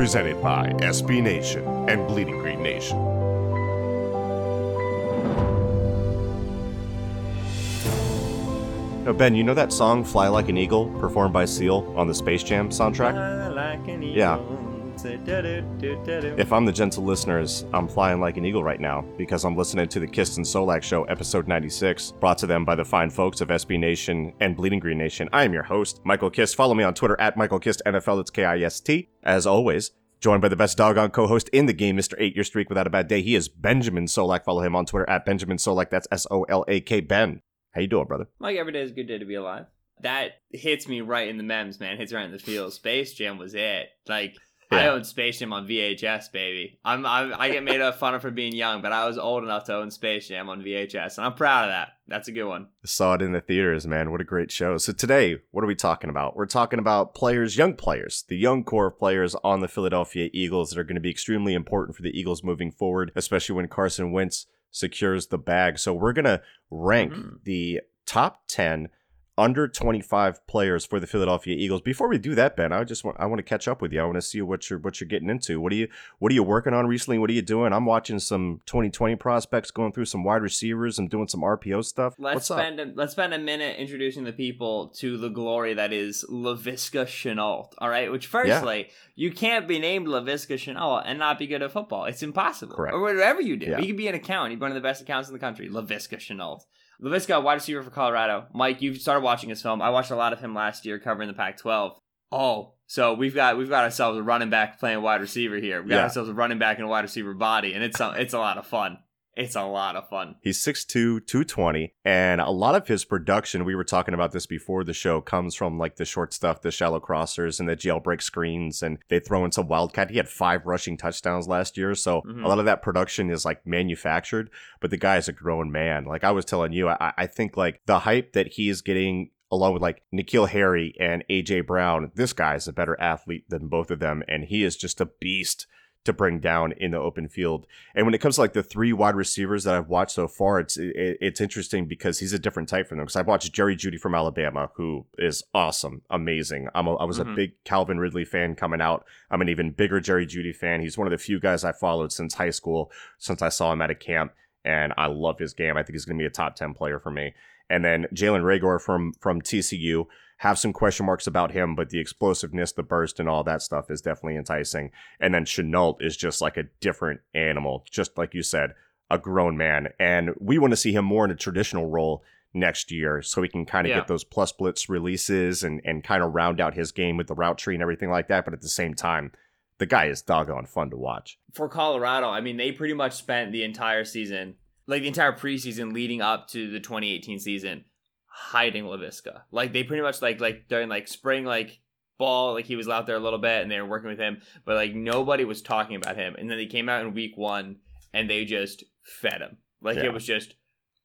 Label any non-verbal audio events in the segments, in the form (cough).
presented by SB Nation and Bleeding Green Nation. Now, Ben, you know that song "Fly Like an Eagle" performed by Seal on the Space Jam soundtrack? Yeah. If I'm the gentle listeners, I'm flying like an eagle right now because I'm listening to the Kist and Solak Show, episode 96, brought to them by the fine folks of SB Nation and Bleeding Green Nation. I am your host, Michael Kist. Follow me on Twitter at Michael Kist NFL. That's K I S T. As always, joined by the best doggone co-host in the game, Mr. Eight Year Streak Without a Bad Day. He is Benjamin Solak. Follow him on Twitter at Benjamin Solak. That's S O L A K. Ben, how you doing, brother? Like every day is a good day to be alive. That hits me right in the memes, man. Hits right in the feels. Space Jam was it. Like I Yeah. owned Space Jam on VHS, baby. I'm, I'm I get made fun of for being young, but I was old enough to own Space Jam on VHS, and I'm proud of that. That's a good one. Saw it in the theaters, man. What a great show. So today, what are we talking about? We're talking about players, young players, the young core of players on the Philadelphia Eagles that are going to be extremely important for the Eagles moving forward, especially when Carson Wentz secures the bag. So we're going to rank Mhm. the top 10 under 25 players for the Philadelphia Eagles. Before we do that, Ben, I just want I want to catch up with you. I want to see what you're what you're getting into. What are you what are you working on recently? What are you doing? I'm watching some 2020 prospects, going through some wide receivers. I'm doing some RPO stuff. Let's spend a, let's spend a minute introducing the people to the glory that is Laviska Shenault. All right, which firstly, you can't be named Laviska Shenault and not be good at football. It's impossible. Correct. Or whatever you do, Yeah. you can be an accountant. You're one of the best accounts in the country. Laviska Shenault. Laviska, wide receiver for Colorado. Mike, you've started watching his film. I watched a lot of him last year covering the Pac-12. Oh, so we've got we've got ourselves a running back playing wide receiver here. We got Yeah. ourselves a running back and a wide receiver body, and it's a, it's a lot of fun. It's a lot of fun. He's 6'2, 220, and a lot of his production, we were talking about this before the show, comes from like the short stuff, the shallow crossers, and the jailbreak screens, and they throw in some wildcat. He had five rushing touchdowns last year, so Mhm. a lot of that production is like manufactured, but the guy is a grown man. Like I was telling you, I, I think like the hype that he is getting along with like N'Keal Harry and AJ Brown, this guy is a better athlete than both of them, and he is just a beast to bring down in the open field. And when it comes to like the three wide receivers that I've watched so far, it's it, it's interesting because he's a different type from them. Because I've watched Jerry Jeudy from Alabama, who is awesome, amazing. I'm a, I was Mhm. a big Calvin Ridley fan coming out. I'm an even bigger Jerry Jeudy fan. He's one of the few guys I followed since high school, since I saw him at a camp, and I love his game. I think he's going to be a top ten player for me. And then Jalen Reagor from from TCU have some question marks about him, but the explosiveness, the burst, and all that stuff is definitely enticing. And then Shenault is just like a different animal, just like you said, a grown man. And we want to see him more in a traditional role next year so he can kind of Yeah. get those plus blitz releases and, and kind of round out his game with the route tree and everything like that. But at the same time, the guy is doggone fun to watch. for Colorado, I mean, they pretty much spent the entire season, like the entire preseason leading up to the 2018 season, hiding Laviska. Like they pretty much like like during like spring like ball, like he was out there a little bit and they were working with him, but like nobody was talking about him. And then they came out in week one and they just fed him. Like Yeah. it was just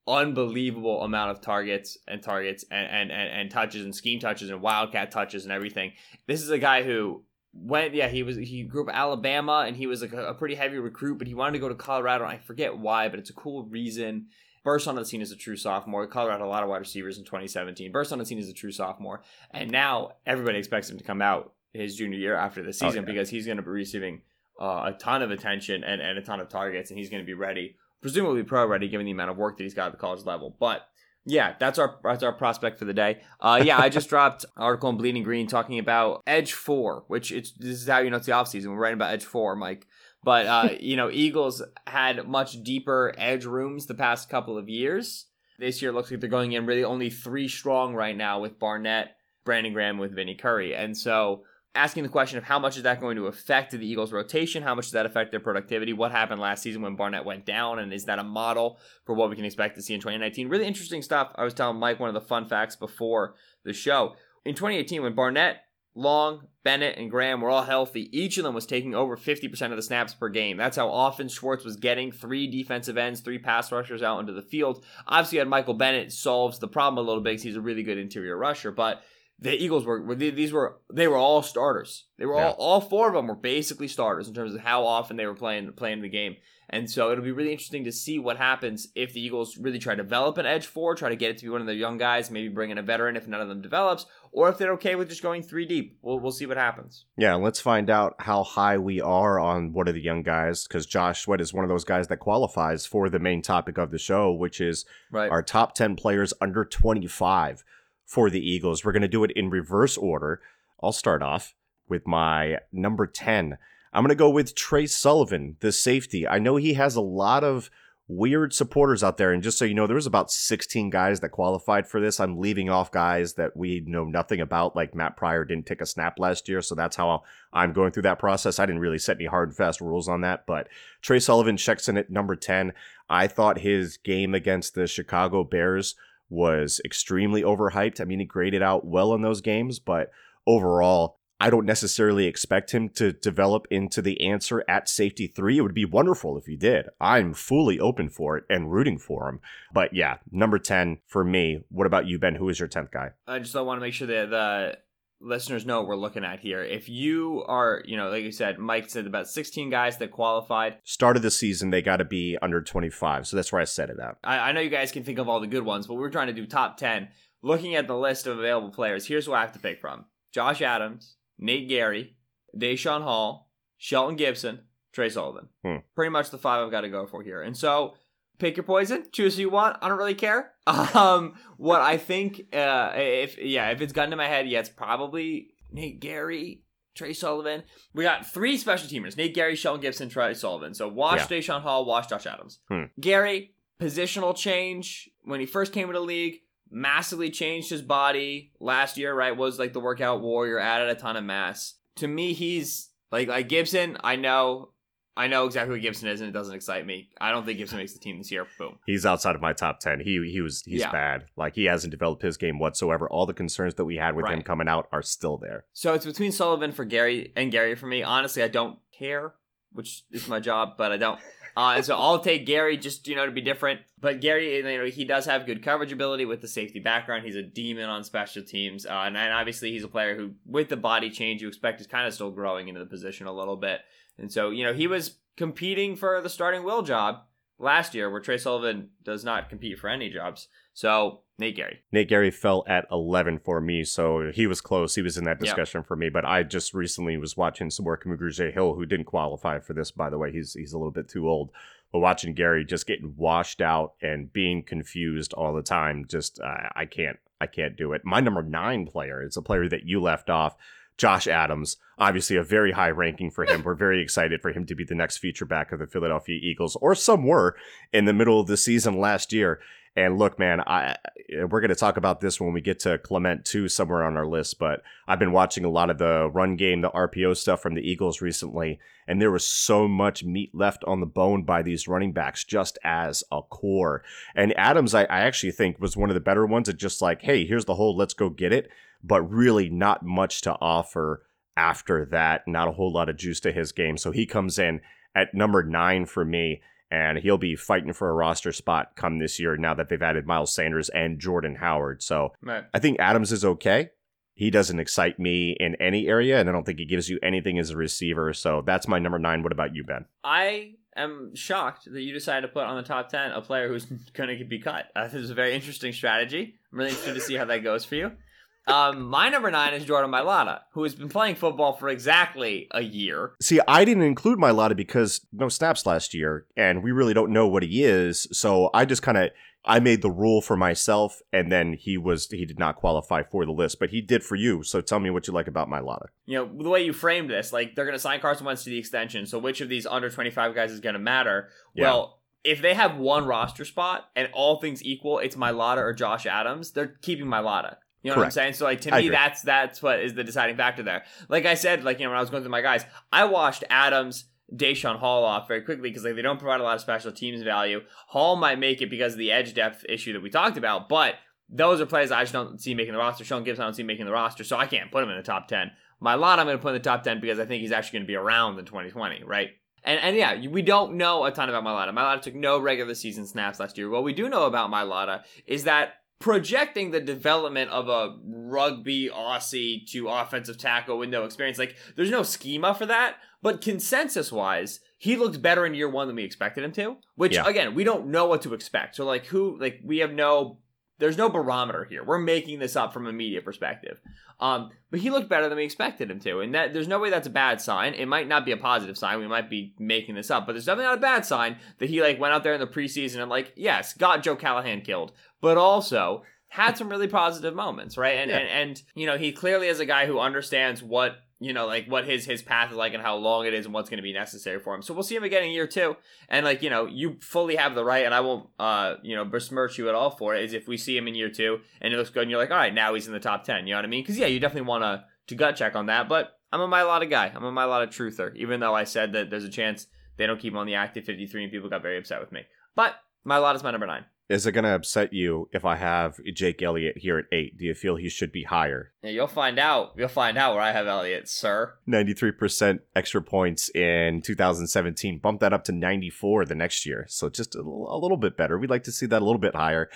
unbelievable amount of targets and targets and, and, and, and touches and scheme touches and wildcat touches and everything. This is a guy who went yeah he was he grew up alabama and he was like a, a pretty heavy recruit but he wanted to go to colorado i forget why but it's a cool reason burst onto the scene as a true sophomore. Colorado had a lot of wide receivers in 2017. Burst on the scene as a true sophomore, and now everybody expects him to come out his junior year after the season yeah. because he's going to be receiving uh, a ton of attention and, and a ton of targets, and he's going to be ready, presumably pro ready, given the amount of work that he's got at the college level. But yeah, that's our that's our prospect for the day. Uh, yeah, I just (laughs) dropped an article in Bleeding Green talking about Edge Four, which it's this is how you know it's the offseason. We're writing about Edge Four, Mike. But uh, (laughs) you know, Eagles had much deeper edge rooms the past couple of years. This year looks like they're going in really only three strong right now with Barnett, Brandon Graham, with Vinny Curry, and so asking the question of how much is that going to affect the Eagles' rotation? How much does that affect their productivity? What happened last season when Barnett went down? And is that a model for what we can expect to see in 2019? Really interesting stuff. I was telling Mike one of the fun facts before the show. In 2018, when Barnett, Long, Bennett, and Graham were all healthy, each of them was taking over 50% of the snaps per game. That's how often Schwartz was getting three defensive ends, three pass rushers out into the field. Obviously, had Michael Bennett solves the problem a little bit because he's a really good interior rusher, but the Eagles were, were these were they were all starters. They were Yeah. all all four of them were basically starters in terms of how often they were playing playing the game. And so it'll be really interesting to see what happens if the Eagles really try to develop an edge four, try to get it to be one of their young guys, maybe bring in a veteran if none of them develops, or if they're okay with just going three deep. We'll we'll see what happens. Yeah, let's find out how high we are on one of the young guys because Josh Sweat is one of those guys that qualifies for the main topic of the show, which is Right. our top 10 players under 25 for the Eagles. We're going to do it in reverse order. I'll start off with my number 10. I'm going to go with Tre Sullivan, the safety. I know he has a lot of weird supporters out there. And just so you know, there was about 16 guys that qualified for this. I'm leaving off guys that we know nothing about, like Matt Pryor didn't take a snap last year. So that's how I'm going through that process. I didn't really set any hard and fast rules on that. But Tre Sullivan checks in at number 10. I thought his game against the Chicago Bears was extremely overhyped. I mean, he graded out well in those games, but overall, I don't necessarily expect him to develop into the answer at safety three. It would be wonderful if he did. I'm fully open for it and rooting for him. But yeah, number 10 for me. What about you, Ben? Who is your 10th guy? I just want to make sure that the listeners know what we're looking at here. If you are, you know, like you said, Mike said about 16 guys that qualified. Start of the season, they got to be under 25. So that's where I set it out. I, I know you guys can think of all the good ones, but we're trying to do top 10. Looking at the list of available players, here's what I have to pick from Josh Adams, Nate Gerry, Daeshon Hall, Shelton Gibson, Tre Sullivan. Hmm. Pretty much the five I've got to go for here. And so pick your poison, choose who you want. I don't really care. (laughs) Um, what I think, uh, if yeah, if it's gotten to my head, yeah, it's probably Nate Gerry, Tre Sullivan. We got three special teamers: Nate Gerry, Shelton Gibson, Tre Sullivan. So watch Yeah. Daeshon Hall, watch Josh Adams. Hmm. Gerry, positional change when he first came into the league. Massively changed his body last year. Right, was like the workout warrior, added a ton of mass. To me, he's like like Gibson. I know, I know exactly who Gibson is, and it doesn't excite me. I don't think Gibson makes the team this year. Boom. He's outside of my top 10. He he was he's Yeah. bad. Like he hasn't developed his game whatsoever. All the concerns that we had with him coming out are still there. So it's between Sullivan for Gerry and Gerry for me. Honestly, I don't care, which is my job, but I don't. Uh, and so I'll take Gerry just you know to be different. But Gerry, you know, he does have good coverage ability with the safety background. He's a demon on special teams, uh, and, and obviously he's a player who, with the body change, you expect is kind of still growing into the position a little bit. And so you know he was competing for the starting will job last year, where Tre Sullivan does not compete for any jobs. So Nate Gerry. Nate Gerry fell at 11 for me, so he was close. He was in that discussion for me, but I just recently was watching some more J. Hill, who didn't qualify for this, by the way. He's he's a little bit too old. But watching Gerry just getting washed out and being confused all the time, just uh, I can't I can't do it. My number nine player is a player that you left off, Josh Adams. Obviously, a very high ranking for him. (laughs) We're very excited for him to be the next feature back of the Philadelphia Eagles, or some were in the middle of the season last year. And look, man, I eh, we're going to talk about this when we get to Clement too, somewhere on our list. But I've been watching a lot of the run game, the RPO stuff from the Eagles recently, and there was so much meat left on the bone by these running backs just as a core. And Adams, I, I actually think was one of the better ones. At just like, hey, here's the hole, let's go get it. But really, not much to offer after that. Not a whole lot of juice to his game. So he comes in at number nine for me and he'll be fighting for a roster spot come this year now that they've added Miles Sanders and Jordan Howard. So. I think Adams is okay. He doesn't excite me in any area, and I don't think he gives you anything as a receiver. So that's my number nine. What about you, Ben? I am shocked that you decided to put on the top 10 a player who's (laughs) going to be cut. Uh, this is a very interesting strategy. I'm really interested to see how that goes for you. Um, my number nine is Jordan Mailata, who has been playing football for exactly a year. See, I didn't include Mailata because no snaps last year, and we really don't know what he is. So I just kind of I made the rule for myself, and then he was he did not qualify for the list, but he did for you. So tell me what you like about Mailata. You know the way you framed this, like they're going to sign Carson Wentz to the extension. So which of these under twenty five guys is going to matter? Yeah. Well, if they have one roster spot and all things equal, it's Mailata or Josh Adams. They're keeping Mailata. You know Correct. what I'm saying? So like to I me, agree. that's that's what is the deciding factor there. Like I said, like you know when I was going through my guys, I watched Adams. Daeshon Hall off very quickly because like they don't provide a lot of special teams value. Hall might make it because of the edge depth issue that we talked about, but those are players I just don't see making the roster. Sean Gibbs, I don't see making the roster, so I can't put him in the top ten. Mailata, I'm going to put in the top ten because I think he's actually going to be around in 2020, right? And and yeah, we don't know a ton about Mailata. Mailata took no regular season snaps last year. What we do know about Mailata is that projecting the development of a rugby Aussie to offensive tackle with no experience, like there's no schema for that. But consensus wise, he looked better in year one than we expected him to. Which Yeah. again, we don't know what to expect. So like who like we have no there's no barometer here. We're making this up from a media perspective. Um, but he looked better than we expected him to, and that there's no way that's a bad sign. It might not be a positive sign. We might be making this up, but there's definitely not a bad sign that he like went out there in the preseason and like yes, got Joe Callahan killed, but also had some really positive moments, right? And Yeah. and and you know he clearly is a guy who understands what you know like what his his path is like and how long it is and what's going to be necessary for him. So we'll see him again in year two, and like you know you fully have the right, and I won't uh you know besmirch you at all for it. Is if we see him in year two and he looks good, and you're like, all right, now he's in the top ten. You know what I mean? Because yeah, you definitely want to to gut check on that. But I'm a Mailata guy. I'm a Mailata truther. Even though I said that there's a chance they don't keep him on the active 53, and people got very upset with me. But my lot is my number nine. Is it going to upset you if I have Jake Elliott here at eight? Do you feel he should be higher? Yeah, you'll find out. You'll find out where I have Elliott, sir. 93% extra points in 2017. Bump that up to 94 the next year. So just a a little bit better. We'd like to see that a little bit higher.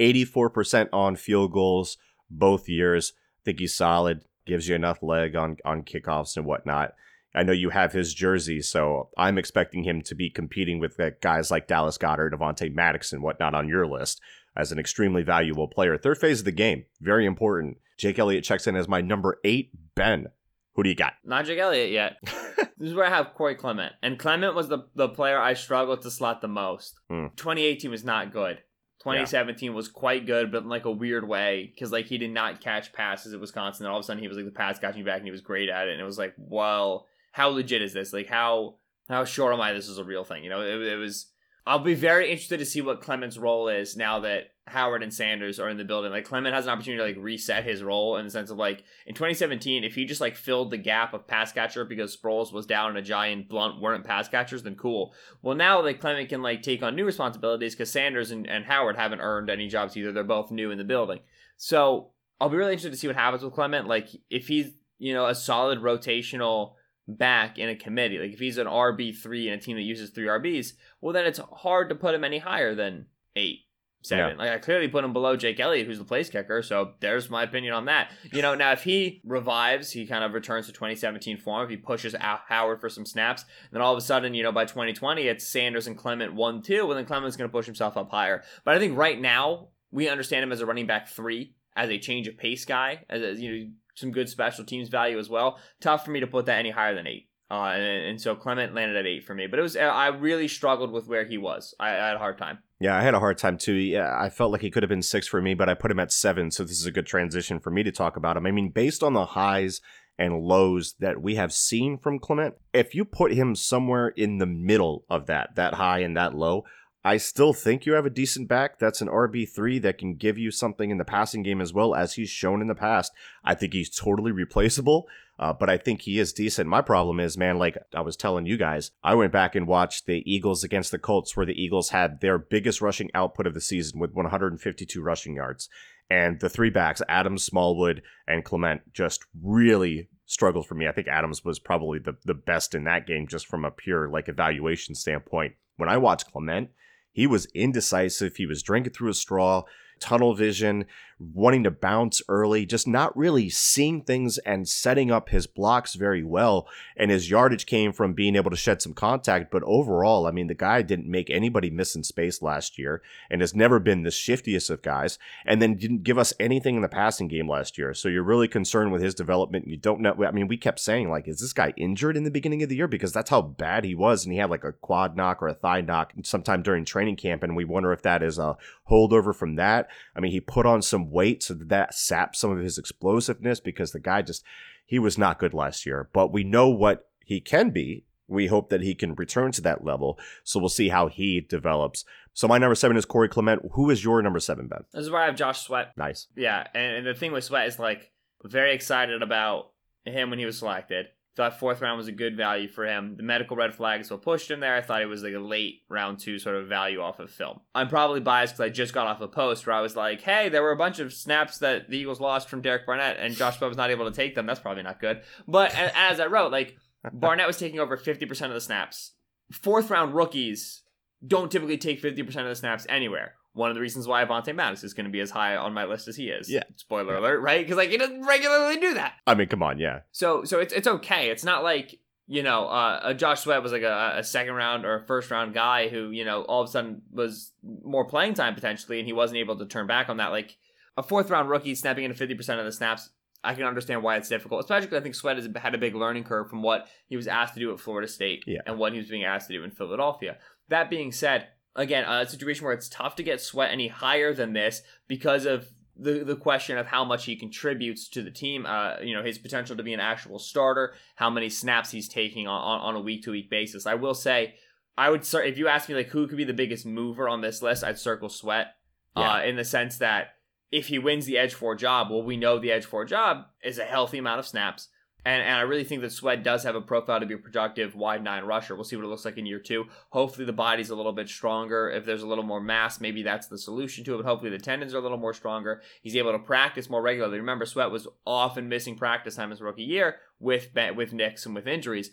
84% on field goals both years. think he's solid. Gives you enough leg on, on kickoffs and whatnot. I know you have his jersey, so I'm expecting him to be competing with guys like Dallas Goedert, Avonte Maddox, and whatnot on your list as an extremely valuable player. Third phase of the game, very important. Jake Elliott checks in as my number eight. Ben, who do you got? Not Jake Elliott yet. (laughs) this is where I have Corey Clement. And Clement was the, the player I struggled to slot the most. Hmm. 2018 was not good. 2017 was quite good, but in like a weird way, because like he did not catch passes at Wisconsin. And all of a sudden he was like the pass catching back and he was great at it. And it was like, well, how legit is this? Like how how sure am I this is a real thing? You know, it, it was I'll be very interested to see what Clement's role is now that Howard and Sanders are in the building. Like Clement has an opportunity to like reset his role in the sense of like in 2017, if he just like filled the gap of pass catcher because Sproles was down and Ajayi and Blount weren't pass catchers, then cool. Well now like Clement can like take on new responsibilities because Sanders and, and Howard haven't earned any jobs either. They're both new in the building. So I'll be really interested to see what happens with Clement. Like if he's, you know, a solid rotational back in a committee. Like if he's an RB three in a team that uses three RBs, well then it's hard to put him any higher than eight, seven. Like I clearly put him below Jake Elliott, who's the place kicker. So there's my opinion on that. You know, now if he revives, he kind of returns to 2017 form. If he pushes out Howard for some snaps, then all of a sudden, you know, by 2020, it's Sanders and Clement one two, and then Clement's going to push himself up higher. But I think right now we understand him as a running back three, as a change of pace guy, as a, you know some good special teams value as well. Tough for me to put that any higher than eight. Uh, and, and so Clement landed at eight for me, but it was I really struggled with where he was. I, I had a hard time. Yeah, I had a hard time too. Yeah, I felt like he could have been six for me, but I put him at seven, so this is a good transition for me to talk about him. I mean, based on the highs and lows that we have seen from Clement, if you put him somewhere in the middle of that, that high and that low, I still think you have a decent back. That's an RB3 that can give you something in the passing game as well, as he's shown in the past. I think he's totally replaceable, uh, but I think he is decent. My problem is, man, like I was telling you guys, I went back and watched the Eagles against the Colts, where the Eagles had their biggest rushing output of the season with 152 rushing yards. And the three backs, Adams, Smallwood, and Clement, just really struggled for me. I think Adams was probably the, the best in that game just from a pure like evaluation standpoint. When I watched Clement, he was indecisive. He was drinking through a straw. Tunnel vision, wanting to bounce early, just not really seeing things and setting up his blocks very well. And his yardage came from being able to shed some contact. But overall, I mean, the guy didn't make anybody miss in space last year and has never been the shiftiest of guys. And then didn't give us anything in the passing game last year. So you're really concerned with his development. You don't know. I mean, we kept saying, like, is this guy injured in the beginning of the year? Because that's how bad he was. And he had like a quad knock or a thigh knock sometime during training camp. And we wonder if that is a holdover from that. I mean, he put on some weight so that, that sapped some of his explosiveness because the guy just, he was not good last year. But we know what he can be. We hope that he can return to that level. So we'll see how he develops. So my number seven is Corey Clement. Who is your number seven, Ben? This is where I have Josh Sweat. Nice. Yeah, and, and the thing with Sweat is like very excited about him when he was selected. Thought fourth round was a good value for him. The medical red flags what pushed him there. I thought it was like a late round two sort of value off of film. I'm probably biased because I just got off a post where I was like, hey, there were a bunch of snaps that the Eagles lost from Derek Barnett and Josh Sweat was not able to take them. That's probably not good. But as I wrote, like (laughs) Barnett was taking over 50% of the snaps. Fourth round rookies don't typically take 50% of the snaps anywhere. One of the reasons why Avonte Maddox is going to be as high on my list as he is. Yeah. Spoiler alert, right? Because like he doesn't regularly do that. I mean, come on, yeah. So so it's it's okay. It's not like you know uh, a Josh Sweat was like a, a second round or a first round guy who you know all of a sudden was more playing time potentially, and he wasn't able to turn back on that. Like a fourth round rookie snapping into fifty percent of the snaps. I can understand why it's difficult, especially because I think Sweat has had a big learning curve from what he was asked to do at Florida State Yeah. and what he was being asked to do in Philadelphia. That being said, again, a situation where it's tough to get Sweat any higher than this because of the the question of how much he contributes to the team. Uh, you know, his potential to be an actual starter, how many snaps he's taking on on, on a week to week basis. I will say, I would start if you ask me like who could be the biggest mover on this list, I'd circle Sweat. Uh, in the sense that if he wins the edge four job, well, we know the edge four job is a healthy amount of snaps. And, and I really think that Sweat does have a profile to be a productive wide nine rusher. We'll see what it looks like in year two. Hopefully, the body's a little bit stronger. If there's a little more mass, maybe that's the solution to it. But hopefully, the tendons are a little more stronger. He's able to practice more regularly. Remember, Sweat was often missing practice time his rookie year with with nicks and with injuries.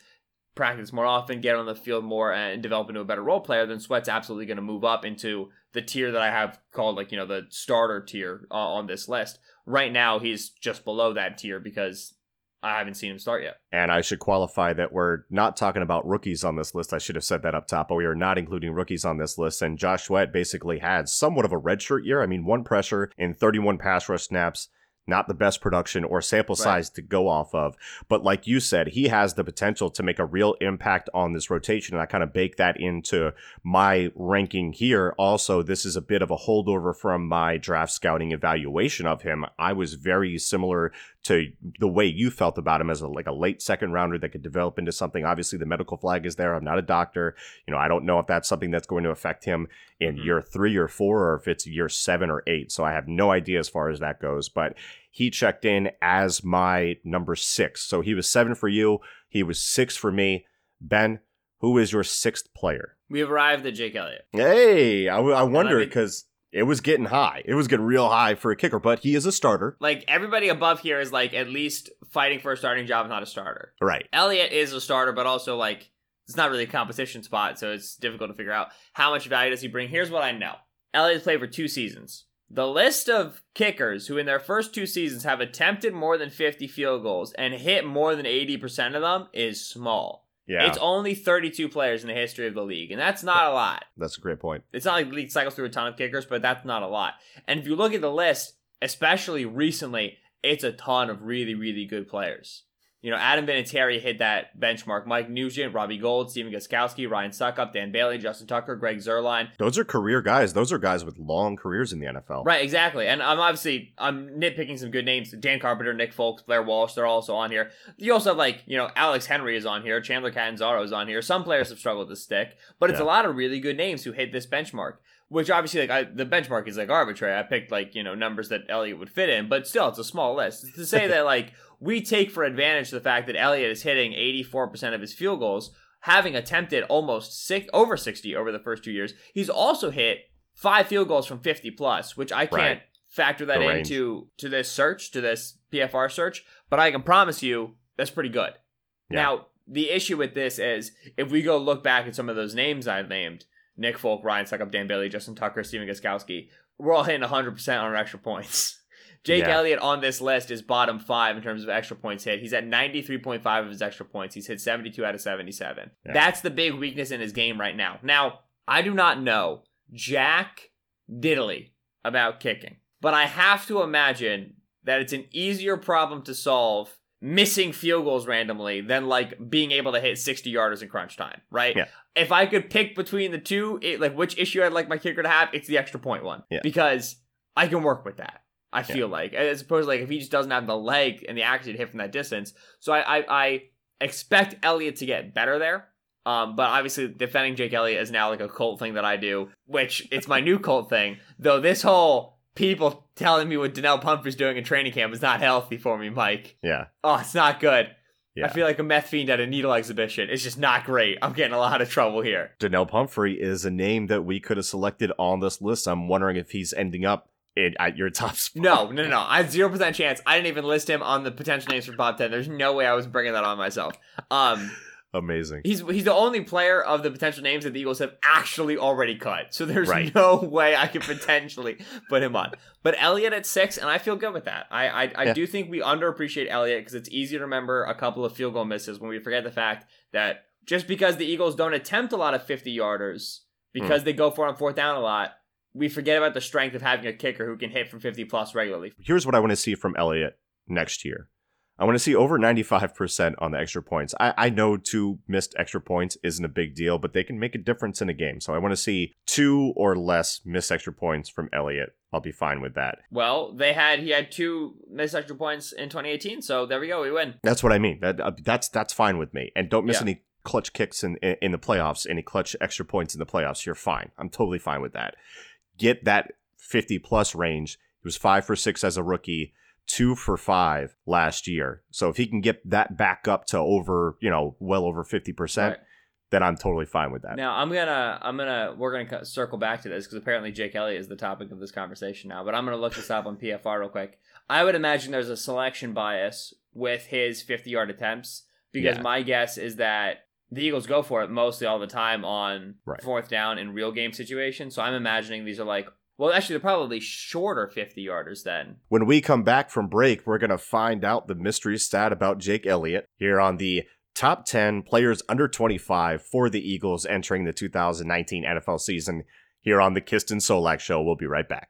Practice more often, get on the field more, and develop into a better role player. Then Sweat's absolutely going to move up into the tier that I have called like you know the starter tier uh, on this list. Right now, he's just below that tier because I haven't seen him start yet. And I should qualify that we're not talking about rookies on this list. I should have said that up top, but we are not including rookies on this list. And Josh Sweat basically had somewhat of a redshirt year. I mean, one pressure in 31 pass rush snaps. Not the best production or sample Right. size to go off of. But like you said, he has the potential to make a real impact on this rotation. And I kind of bake that into my ranking here. Also, this is a bit of a holdover from my draft scouting evaluation of him. I was very similar to the way you felt about him as a like a late second rounder that could develop into something. Obviously, the medical flag is there. I'm not a doctor. You know, I don't know if that's something that's going to affect him in Mhm. year three or four, or if it's year seven or eight. So I have no idea as far as that goes. But he checked in as my number six. So he was seven for you. He was six for me. Ben, who is your sixth player? We have arrived at Jake Elliott. Hey, I, I wonder because it was getting high. It was getting real high for a kicker, but he is a starter. Like everybody above here is like at least fighting for a starting job, not a starter. Right. Elliott is a starter, but also like it's not really a competition spot, so it's difficult to figure out how much value does he bring. Here's what I know: Elliott's played for two seasons. The list of kickers who in their first two seasons have attempted more than 50 field goals and hit more than 80% of them is small. Yeah. It's only 32 players in the history of the league, and that's not a lot. that's a great point. It's not like the league cycles through a ton of kickers, but that's not a lot. And if you look at the list, especially recently, it's a ton of really, really good players. You know, Adam Vinatieri hit that benchmark. Mike Nugent, Robbie Gould, Stephen Gostkowski, Ryan Succop, Dan Bailey, Justin Tucker, Greg Zuerlein. Those are career guys. Those are guys with long careers in the NFL. Right, exactly. And I'm obviously I'm nitpicking some good names. Dan Carpenter, Nick Folks, Blair Walsh, they're also on here. You also have like, you know, Alex Henery is on here, Chandler Catanzaro is on here. Some players have struggled to stick, but it's Yeah. a lot of really good names who hit this benchmark. Which obviously, like I, the benchmark is like arbitrary. I picked like you know numbers that Elliott would fit in, but still, it's a small list. To say (laughs) that like we take for advantage the fact that Elliott is hitting 84% of his field goals, having attempted almost six over 60 over the first two years, he's also hit five field goals from 50 plus, which I can't Right. factor that The range. into to this search, to this PFR search, but I can promise you that's pretty good. Yeah. Now, the issue with this is if we go look back at some of those names I've named, Nick Folk, Ryan Succop, Dan Bailey, Justin Tucker, Stephen Gostkowski, we're all hitting 100% on our extra points. (laughs) Jake Yeah. Elliott on this list is bottom five in terms of extra points hit. He's at 93.5 of his extra points. He's hit 72 out of 77. Yeah. That's the big weakness in his game right now. Now, I do not know Jack Diddley about kicking, but I have to imagine that it's an easier problem to solve missing field goals randomly than like being able to hit 60 yarders in crunch time, right? Yeah. If I could pick between the two, it, like which issue I'd like my kicker to have, it's the extra point one. Yeah. Because I can work with that. I Yeah. feel like, as opposed to like if he just doesn't have the leg and the accuracy to hit from that distance. So I, I, I expect Elliott to get better there. Um, but obviously defending Jake Elliott is now like a cult thing that I do, which it's my new cult thing. Though this whole people telling me what Donnel Pumphrey's doing in training camp is not healthy for me, Mike. Yeah. Oh, it's not good. Yeah. I feel like a meth fiend at a needle exhibition. It's just not great. I'm getting a lot of trouble here. Donnel Pumphrey is a name that we could have selected on this list. I'm wondering if he's ending up in, at your top spot. No, no, no. I had zero percent chance. I didn't even list him on the potential names for top ten. There's no way I was bringing that on myself. Um, Amazing. he's he's the only player of the potential names that the Eagles have actually already cut. So there's Right. no (laughs) way I could potentially put him on. But Elliott at six, and I feel good with that. I I, I Yeah. do think we underappreciate Elliott because it's easy to remember a couple of field goal misses when we forget the fact that just because the Eagles don't attempt a lot of 50 yarders because Hmm. they go for it on fourth down a lot, we forget about the strength of having a kicker who can hit from 50 plus regularly. Here's what I want to see from Elliott next year. I want to see over 95% on the extra points. I, I know two missed extra points isn't a big deal, but they can make a difference in a game. So I want to see two or less missed extra points from Elliott. I'll be fine with that. Well, they had he had two missed extra points in 2018, so there we go, we win. That's what I mean. That, uh, that's that's fine with me. And don't miss Yeah. any clutch kicks in, in in the playoffs, any clutch extra points in the playoffs. You're fine. I'm totally fine with that. Get that 50 plus range. He was five for six as a rookie, two for five last year. So if he can get that back up to over, you know, well over 50%, Right. then I'm totally fine with that. Now I'm gonna I'm gonna we're gonna circle back to this because apparently Jake Elliott is the topic of this conversation now. But I'm gonna look this up on PFR real quick. I would imagine there's a selection bias with his 50 yard attempts because Yeah. my guess is that the Eagles go for it mostly all the time on Right. fourth down in real game situations. So I'm imagining these are like well actually they're probably shorter 50 yarders then. When we come back from break, we're going to find out the mystery stat about Jake Elliott here on the top 10 players under 25 for the Eagles entering the 2019 NFL season here on the Kist and Solak Show. We'll be right back.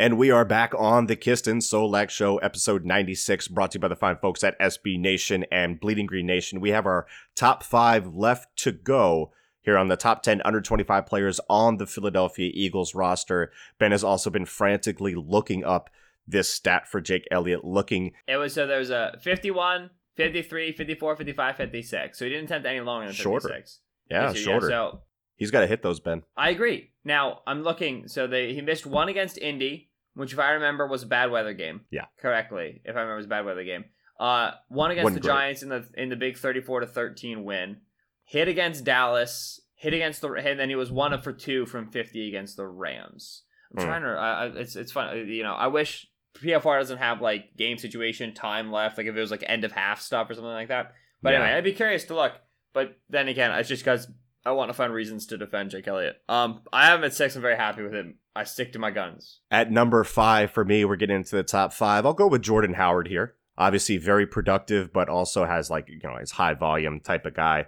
And we are back on the Kist and Solak Show, episode 96, brought to you by the fine folks at SB Nation and Bleeding Green Nation. We have our top five left to go here on the top 10 under 25 players on the Philadelphia Eagles roster. Ben has also been frantically looking up this stat for Jake Elliott, looking It was so there was a 51, 53, 54, 55, 56. So he didn't attempt any longer than 56. Shorter. yeah, So, shorter. so He's got to hit those, Ben. I agree. Now I'm looking. So they he missed one against Indy, which if I remember was a bad weather game. Yeah. correctly. If I remember, it was a bad weather game. Uh, one against the great. Giants in the in the big 34 to 13 win. Hit against Dallas. Hit against the and then he was one up for two from 50 against the Rams. I'm Hmm. trying to. I, I, it's it's fun. You know, I wish PFR doesn't have like game situation time left. Like if it was like end of half stuff or something like that. But Yeah. anyway, I'd be curious to look. But then again, it's just because I want to find reasons to defend Jake Elliott. Um, I have him at six. I'm very happy with him. I stick to my guns. At number five for me, we're getting into the top five. I'll go with Jordan Howard here. Obviously, very productive, but also has like, you know, his high volume type of guy.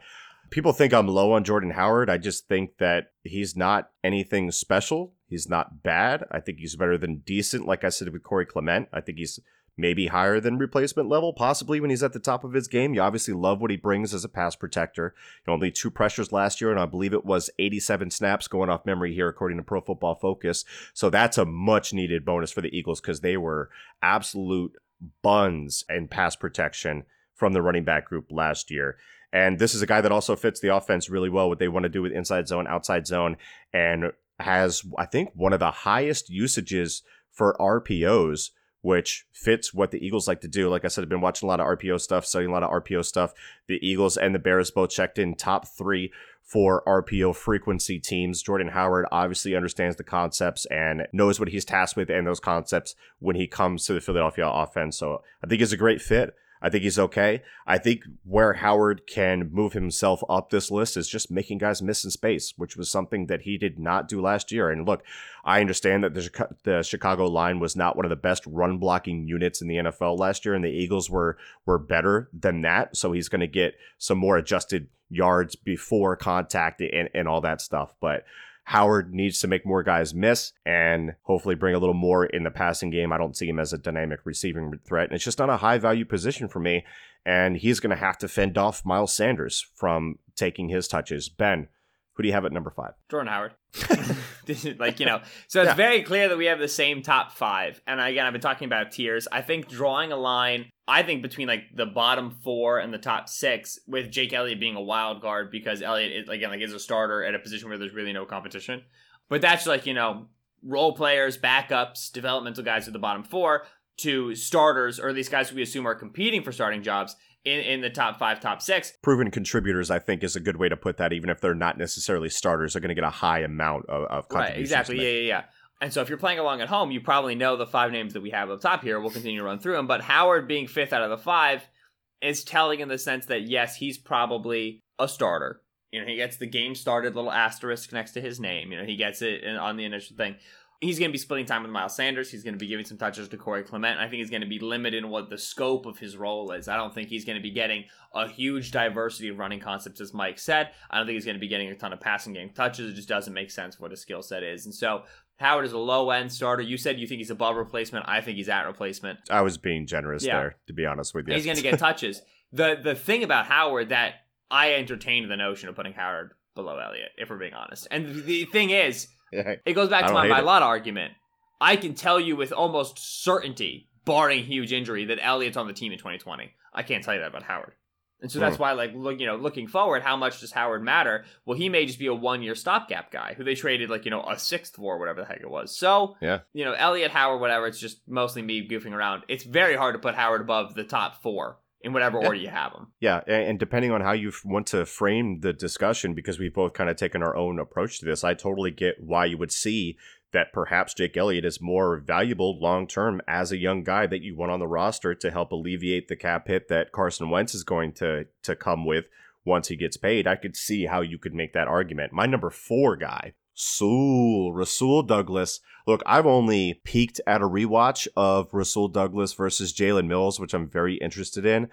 People think I'm low on Jordan Howard. I just think that he's not anything special. He's not bad. I think he's better than decent. Like I said with Corey Clement, I think he's maybe higher than replacement level, possibly when he's at the top of his game. You obviously love what he brings as a pass protector. Only two pressures last year, and I believe it was 87 snaps going off memory here, according to Pro Football Focus. So that's a much needed bonus for the Eagles because they were absolute buns in pass protection from the running back group last year. And this is a guy that also fits the offense really well, what they want to do with inside zone, outside zone, and has, I think, one of the highest usages for RPOs, which fits what the Eagles like to do. Like I said, I've been watching a lot of RPO stuff, studying a lot of RPO stuff. The Eagles and the Bears both checked in top three for RPO frequency teams. Jordan Howard obviously understands the concepts and knows what he's tasked with and those concepts when he comes to the Philadelphia offense. So I think he's a great fit. I think he's okay. I think where Howard can move himself up this list is just making guys miss in space, which was something that he did not do last year. And look, I understand that the, the Chicago line was not one of the best run blocking units in the NFL last year, and the Eagles were were better than that. So he's going to get some more adjusted yards before contact and, and all that stuff. But Howard needs to make more guys miss and hopefully bring a little more in the passing game. I don't see him as a dynamic receiving threat. And it's just not a high value position for me. And he's going to have to fend off Miles Sanders from taking his touches. Ben, who do you have at number five? Jordan Howard. (laughs) (laughs) like, you know, so it's yeah. very clear that we have the same top five. And again, I've been talking about tiers. I think drawing a line, I think between like the bottom four and the top six, with Jake Elliott being a wild card because Elliott, is, again, like is a starter at a position where there's really no competition. But that's like, you know, role players, backups, developmental guys at the bottom four to starters, or these guys who we assume are competing for starting jobs in, in the top five, top six. Proven contributors, I think, is a good way to put that. Even if they're not necessarily starters, they're going to get a high amount of, of contributions. Right, exactly. Yeah, yeah, yeah. And so if you're playing along at home, you probably know the five names that we have up top here. We'll continue to run through them. But Howard being fifth out of the five is telling in the sense that, yes, he's probably a starter. You know, he gets the game started little asterisk next to his name. You know, he gets it on the initial thing he's going to be splitting time with Miles Sanders. He's going to be giving some touches to Corey Clement. I think he's going to be limited in what the scope of his role is. I don't think he's going to be getting a huge diversity of running concepts, as Mike said. I don't think he's going to be getting a ton of passing game touches. It just doesn't make sense what his skill set is. And so Howard is a low end starter. You said you think he's above replacement. I think he's at replacement. I was being generous yeah. there, to be honest with you. He's going to get (laughs) touches. the The thing about Howard that I entertained the notion of putting Howard below Elliott, if we're being honest. And the thing is (laughs) it goes back to my Mailata argument. I can tell you with almost certainty, barring huge injury, that Elliott's on the team in 2020. I can't tell you that about Howard. And so that's mm. why, like, look, you know, looking forward, how much does Howard matter? Well, he may just be a one-year stopgap guy who they traded, like, you know, a sixth for, whatever the heck it was. So, yeah, you know, Elliott, Howard, whatever. It's just mostly me goofing around. It's very hard to put Howard above the top four in whatever yeah. order you have them. Yeah, and depending on how you want to frame the discussion, because we've both kind of taken our own approach to this, I totally get why you would see that perhaps Jake Elliott is more valuable long term as a young guy that you want on the roster to help alleviate the cap hit that Carson Wentz is going to to come with once he gets paid. I could see how you could make that argument. My number four guy Rasul, Rasul Douglas. Look, I've only peeked at a rewatch of Rasul Douglas versus Jalen Mills, which I'm very interested in.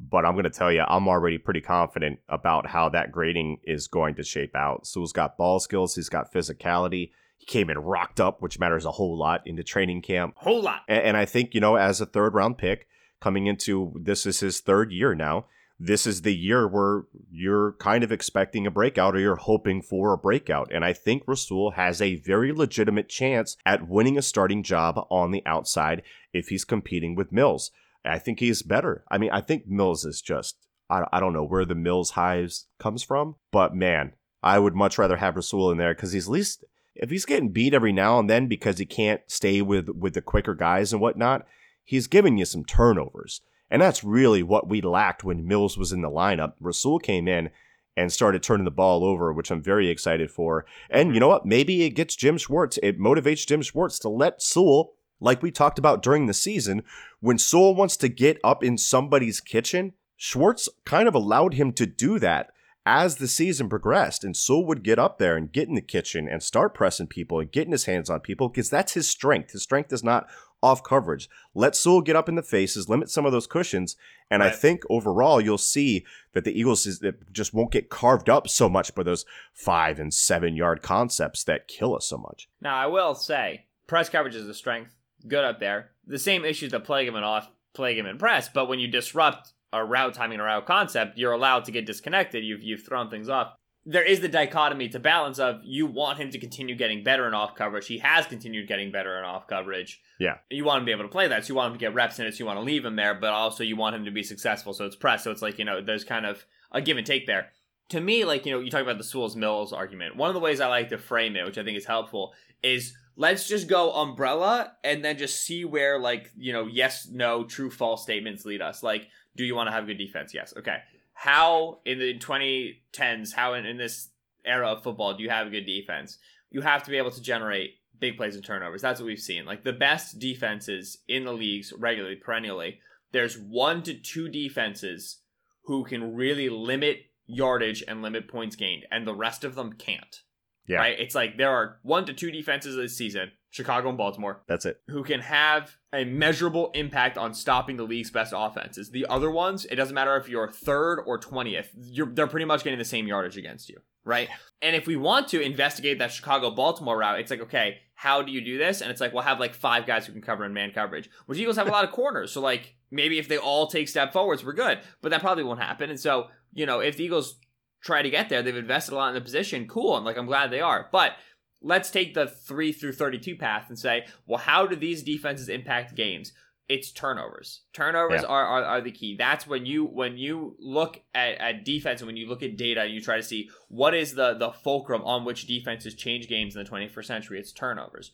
But I'm going to tell you, I'm already pretty confident about how that grading is going to shape out. Sewell's got ball skills, he's got physicality. He came in rocked up, which matters a whole lot into training camp. Whole lot. And, and I think, you know, as a third round pick coming into this is his third year now this is the year where you're kind of expecting a breakout or you're hoping for a breakout. And I think Rasul has a very legitimate chance at winning a starting job on the outside if he's competing with Mills. I think he's better. I mean, I think Mills is just, I, I don't know where the Mills hives comes from, but man, I would much rather have Rasul in there because he's at least, if he's getting beat every now and then because he can't stay with, with the quicker guys and whatnot, he's giving you some turnovers. And that's really what we lacked when Mills was in the lineup. Rasul came in and started turning the ball over, which I'm very excited for. And you mm-hmm. know what? Maybe it gets Jim Schwartz. It motivates Jim Schwartz to let Sewell, like we talked about during the season, when Sewell wants to get up in somebody's kitchen, Schwartz kind of allowed him to do that as the season progressed. And Sewell would get up there and get in the kitchen and start pressing people and getting his hands on people because that's his strength. His strength is not off coverage. Let Sewell get up in the faces, limit some of those cushions, and right. I think overall you'll see that the Eagles is, just won't get carved up so much by those five and seven yard concepts that kill us so much. Now I will say, press coverage is a strength, good up there. The same issues that plague him in off plague him in press, but when you disrupt a route timing a route concept, you're allowed to get disconnected. You've you've thrown things off. There is the dichotomy to balance of you want him to continue getting better in off coverage. He has continued getting better in off coverage. Yeah. You want him to be able to play that. So you want him to get reps in it. So you want to leave him there, but also you want him to be successful. So it's press. So it's like, you know, there's kind of a give and take there. To me, like, you know, you talk about the Sewell's Mills argument. One of the ways I like to frame it, which I think is helpful, is let's just go umbrella and then just see where, like, you know, yes, no, true, false statements lead us. Like, do you want to have good defense? Yes. Okay how in the 2010s, how in, in this era of football do you have a good defense? You have to be able to generate big plays and turnovers. That's what we've seen. Like the best defenses in the leagues regularly, perennially, there's one to two defenses who can really limit yardage and limit points gained, and the rest of them can't. Yeah. Right? It's like there are one to two defenses this season, Chicago and Baltimore, That's it. who can have a measurable impact on stopping the league's best offenses. The other ones, it doesn't matter if you're third or 20th, you're, they're pretty much getting the same yardage against you, right? And if we want to investigate that Chicago Baltimore route, it's like, okay, how do you do this? And it's like, we'll have like five guys who can cover in man coverage, which Eagles have a lot of corners. So, like, maybe if they all take step forwards, we're good, but that probably won't happen. And so, you know, if the Eagles try to get there, they've invested a lot in the position, cool. And like, I'm glad they are. But let's take the 3 through 32 path and say, well, how do these defenses impact games? It's turnovers. Turnovers Yeah. are, are, are the key. That's when you when you look at, at defense and when you look at data and you try to see what is the the fulcrum on which defenses change games in the 21st century. It's turnovers.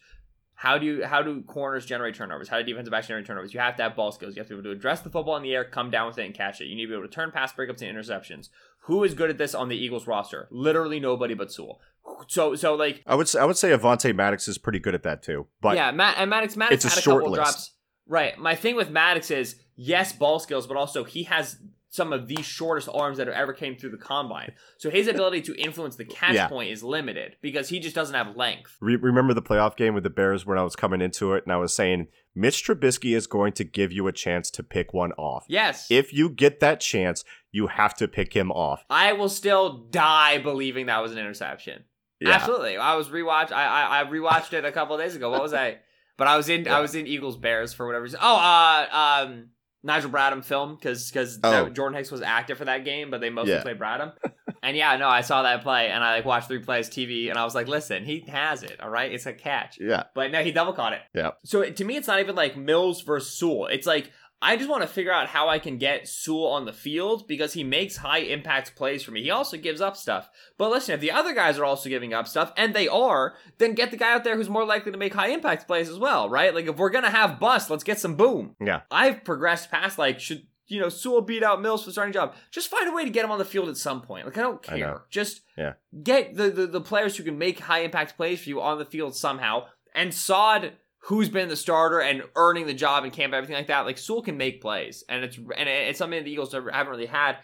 How do you how do corners generate turnovers? How do defensive backs generate turnovers? You have to have ball skills. You have to be able to address the football in the air, come down with it, and catch it. You need to be able to turn pass breakups and interceptions. Who is good at this on the Eagles roster? Literally nobody but Sewell. So so like I would say, I would say Avonte Maddox is pretty good at that too. But yeah, Matt and Maddox Maddox it's a had a short couple list. drops. Right. My thing with Maddox is yes, ball skills, but also he has some of the shortest arms that ever came through the combine. So his ability to influence the catch Yeah. point is limited because he just doesn't have length. Re- remember the playoff game with the Bears when I was coming into it and I was saying Mitch Trubisky is going to give you a chance to pick one off. Yes. If you get that chance, you have to pick him off. I will still die believing that was an interception. Yeah. Absolutely. I was rewatched. I, I I rewatched it a couple of days ago. What was I? But I was in I was in Eagles Bears for whatever reason. Oh, uh, um, Nigel Bradham film because because Oh. Jordan Hicks was active for that game, but they mostly Yeah. played Bradham. (laughs) and yeah, no, I saw that play and I like watched three plays TV and I was like, listen, he has it. All right, it's a catch. Yeah. But no, he double caught it. Yeah. So to me, it's not even like Mills versus Sewell. It's like I just want to figure out how I can get Sewell on the field because he makes high impact plays for me. He also gives up stuff. But listen, if the other guys are also giving up stuff, and they are, then get the guy out there who's more likely to make high impact plays as well, right? Like if we're gonna have bust, let's get some boom. Yeah. I've progressed past like should you know Sewell beat out Mills for starting job. Just find a way to get him on the field at some point. Like I don't I care. Just Yeah. get the, the the players who can make high impact plays for you on the field somehow. And sod who's been the starter and earning the job in camp, everything like that. Like Sewell can make plays, and it's and it's something the Eagles haven't really had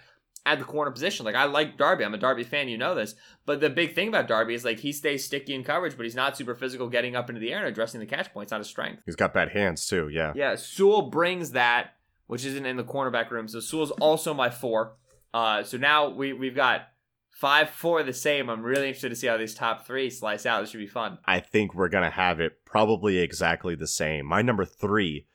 at the corner position. Like I like Darby, I'm a Darby fan, you know this. But the big thing about Darby is like he stays sticky in coverage, but he's not super physical getting up into the air and addressing the catch point. It's not his strength. He's got bad hands too. Yeah. Yeah, Sewell brings that, which isn't in the cornerback room. So Sewell's also my four. Uh, so now we we've got five, four the same. I'm really interested to see how these top three slice out. This should be fun. I think we're to have it probably exactly the same. My number three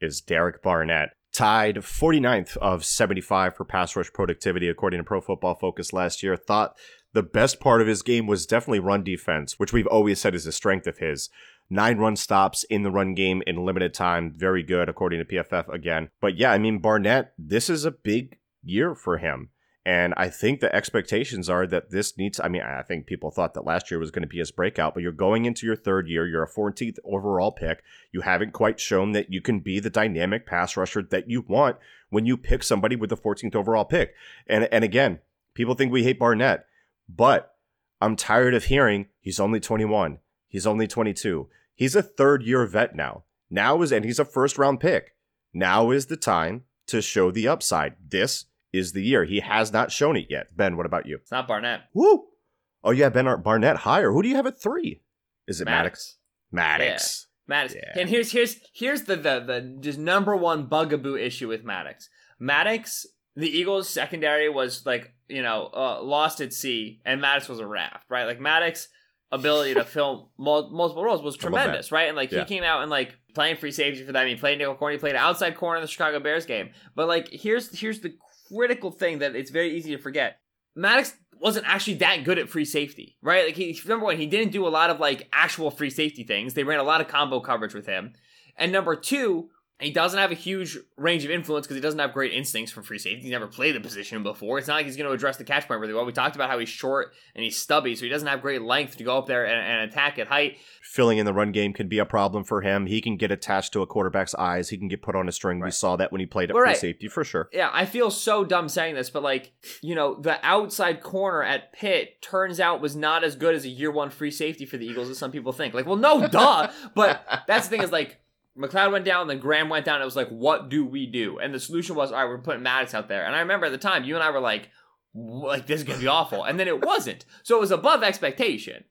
is Derek Barnett. Tied 49th of 75 for pass rush productivity, according to Pro Football Focus last year. Thought the best part of his game was definitely run defense, which we've always said is a strength of his. Nine run stops in the run game in limited time. Very good, according to PFF again. But yeah, I mean, Barnett, this is a big year for him. And I think the expectations are that this needs, I mean, I think people thought that last year was going to be his breakout, but you're going into your third year. You're a 14th overall pick. You haven't quite shown that you can be the dynamic pass rusher that you want when you pick somebody with the 14th overall pick. And, and again, people think we hate Barnett, but I'm tired of hearing he's only 21. He's only 22. He's a third year vet now. Now is, and he's a first round pick. Now is the time to show the upside. This is the year. He has not shown it yet. Ben, what about you? It's not Barnett. Woo! Oh yeah, Ben Barnett higher. Who do you have at three? Is it Maddox? Maddox. Maddox. Yeah. And here's here's here's the the the just number one bugaboo issue with Maddox. Maddox, the Eagles secondary was like you know uh, lost at sea, and Maddox was a raft, right? Like Maddox ability to (laughs) film mul- multiple roles was I love that. tremendous, right? And like Yeah. he came out and like playing free safety for them. He played nickel corner. He played outside corner in the Chicago Bears game. But like here's here's the critical thing that it's very easy to forget. Maddox wasn't actually that good at free safety, right? Like he number one, he didn't do a lot of like actual free safety things. They ran a lot of combo coverage with him. And number two, he doesn't have a huge range of influence because he doesn't have great instincts for free safety. He's never played the position before. It's not like he's going to address the catch point really well. We talked about how he's short and he's stubby, so he doesn't have great length to go up there and, and attack at height. Filling in the run game can be a problem for him. He can get attached to a quarterback's eyes. He can get put on a string. We saw that when he played at free right. safety for sure. Yeah, I feel so dumb saying this, but like, you know, the outside corner at Pitt turns out was not as good as a year one free safety for the Eagles as some people think. Like, well, no, duh. But that's the thing is like, McLeod went down, then Graham went down. It was like, what do we do? And the solution was, all right, we're putting Maddox out there. And I remember at the time, you and I were like, like this is gonna be awful, and then it wasn't. So it was above expectation.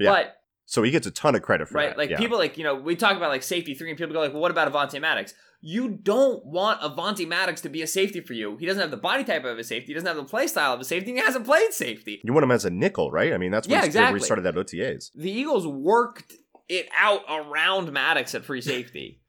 Yeah. But So he gets a ton of credit for right, that. like yeah. people like you know we talk about like safety three, and people go like, well, what about Avonte Maddox? You don't want Avonte Maddox to be a safety for you. He doesn't have the body type of a safety. He doesn't have the play style of a safety. And he hasn't played safety. You want him as a nickel, right? I mean, that's Yeah, exactly. we started at OTAs. The Eagles worked it out around Maddox at free safety,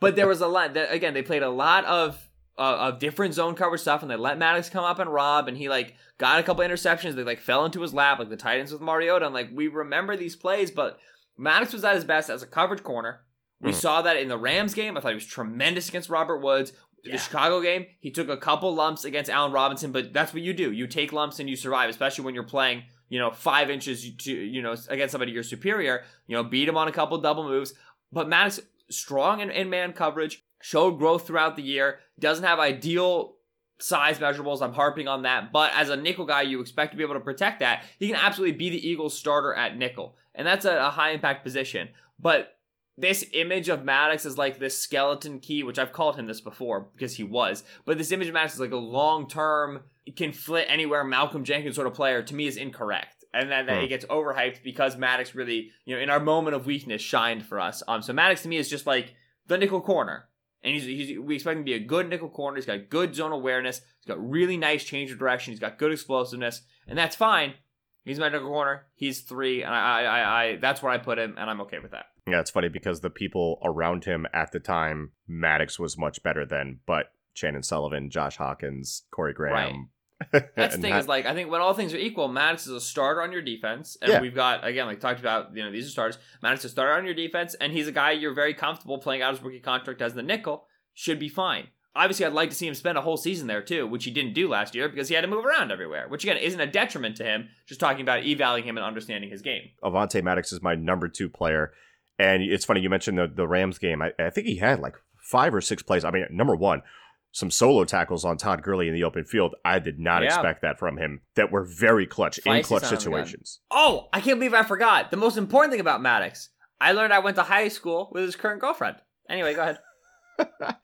but there was a lot. That, again, they played a lot of uh, of different zone coverage stuff, and they let Maddox come up and rob, and he like got a couple interceptions. They like fell into his lap, like the Titans with Mariota, and like we remember these plays, but Maddox was at his best as a coverage corner. We Mhm. saw that in the Rams game. I thought he was tremendous against Robert Woods. The Chicago game, he took a couple lumps against Allen Robinson, but that's what you do. You take lumps and you survive, especially when you're playing, you know, five inches to, you know, against somebody you're superior. You know, beat him on a couple double moves. But Maddox, strong in, in man coverage, showed growth throughout the year. Doesn't have ideal size measurables. I'm harping on that. But as a nickel guy, you expect to be able to protect that. He can absolutely be the Eagles starter at nickel. And that's a, a high impact position. But this image of Maddox is like this skeleton key, which I've called him this before because he was. But this image of Maddox is like a long term, can flit anywhere Malcolm Jenkins sort of player, to me is incorrect. And then that Hmm. it gets overhyped because Maddox really, you know, in our moment of weakness, shined for us. Um, so Maddox to me is just like the nickel corner. And he's, he's we expect him to be a good nickel corner. He's got good zone awareness. He's got really nice change of direction. He's got good explosiveness, and that's fine. He's my nickel corner. He's three, and I, I, I, I that's where I put him, and I'm okay with that. Yeah, it's funny because the people around him at the time, Maddox was much better than, but Chandon Sullivan, Josh Hawkins, Corey Graham. (laughs) That's the thing is like I think when all things are equal, Maddox is a starter on your defense, and Yeah. we've got again like talked about you know these are starters. Maddox is a starter on your defense, and he's a guy you're very comfortable playing out his rookie contract as the nickel. Should be fine. Obviously, I'd like to see him spend a whole season there too, which he didn't do last year because he had to move around everywhere. Which again isn't a detriment to him. Just talking about evaluating him and understanding his game. Avonte Maddox is my number two player. And it's funny, you mentioned the, the Rams game. I, I think he had like five or six plays. I mean, number one, some solo tackles on Todd Gurley in the open field. I did not Yeah. expect that from him that were very clutch, in clutch son of a gun. situations. Oh, I can't believe I forgot the most important thing about Maddox. I learned I went to high school with his current girlfriend. Anyway, go ahead. (laughs) (laughs)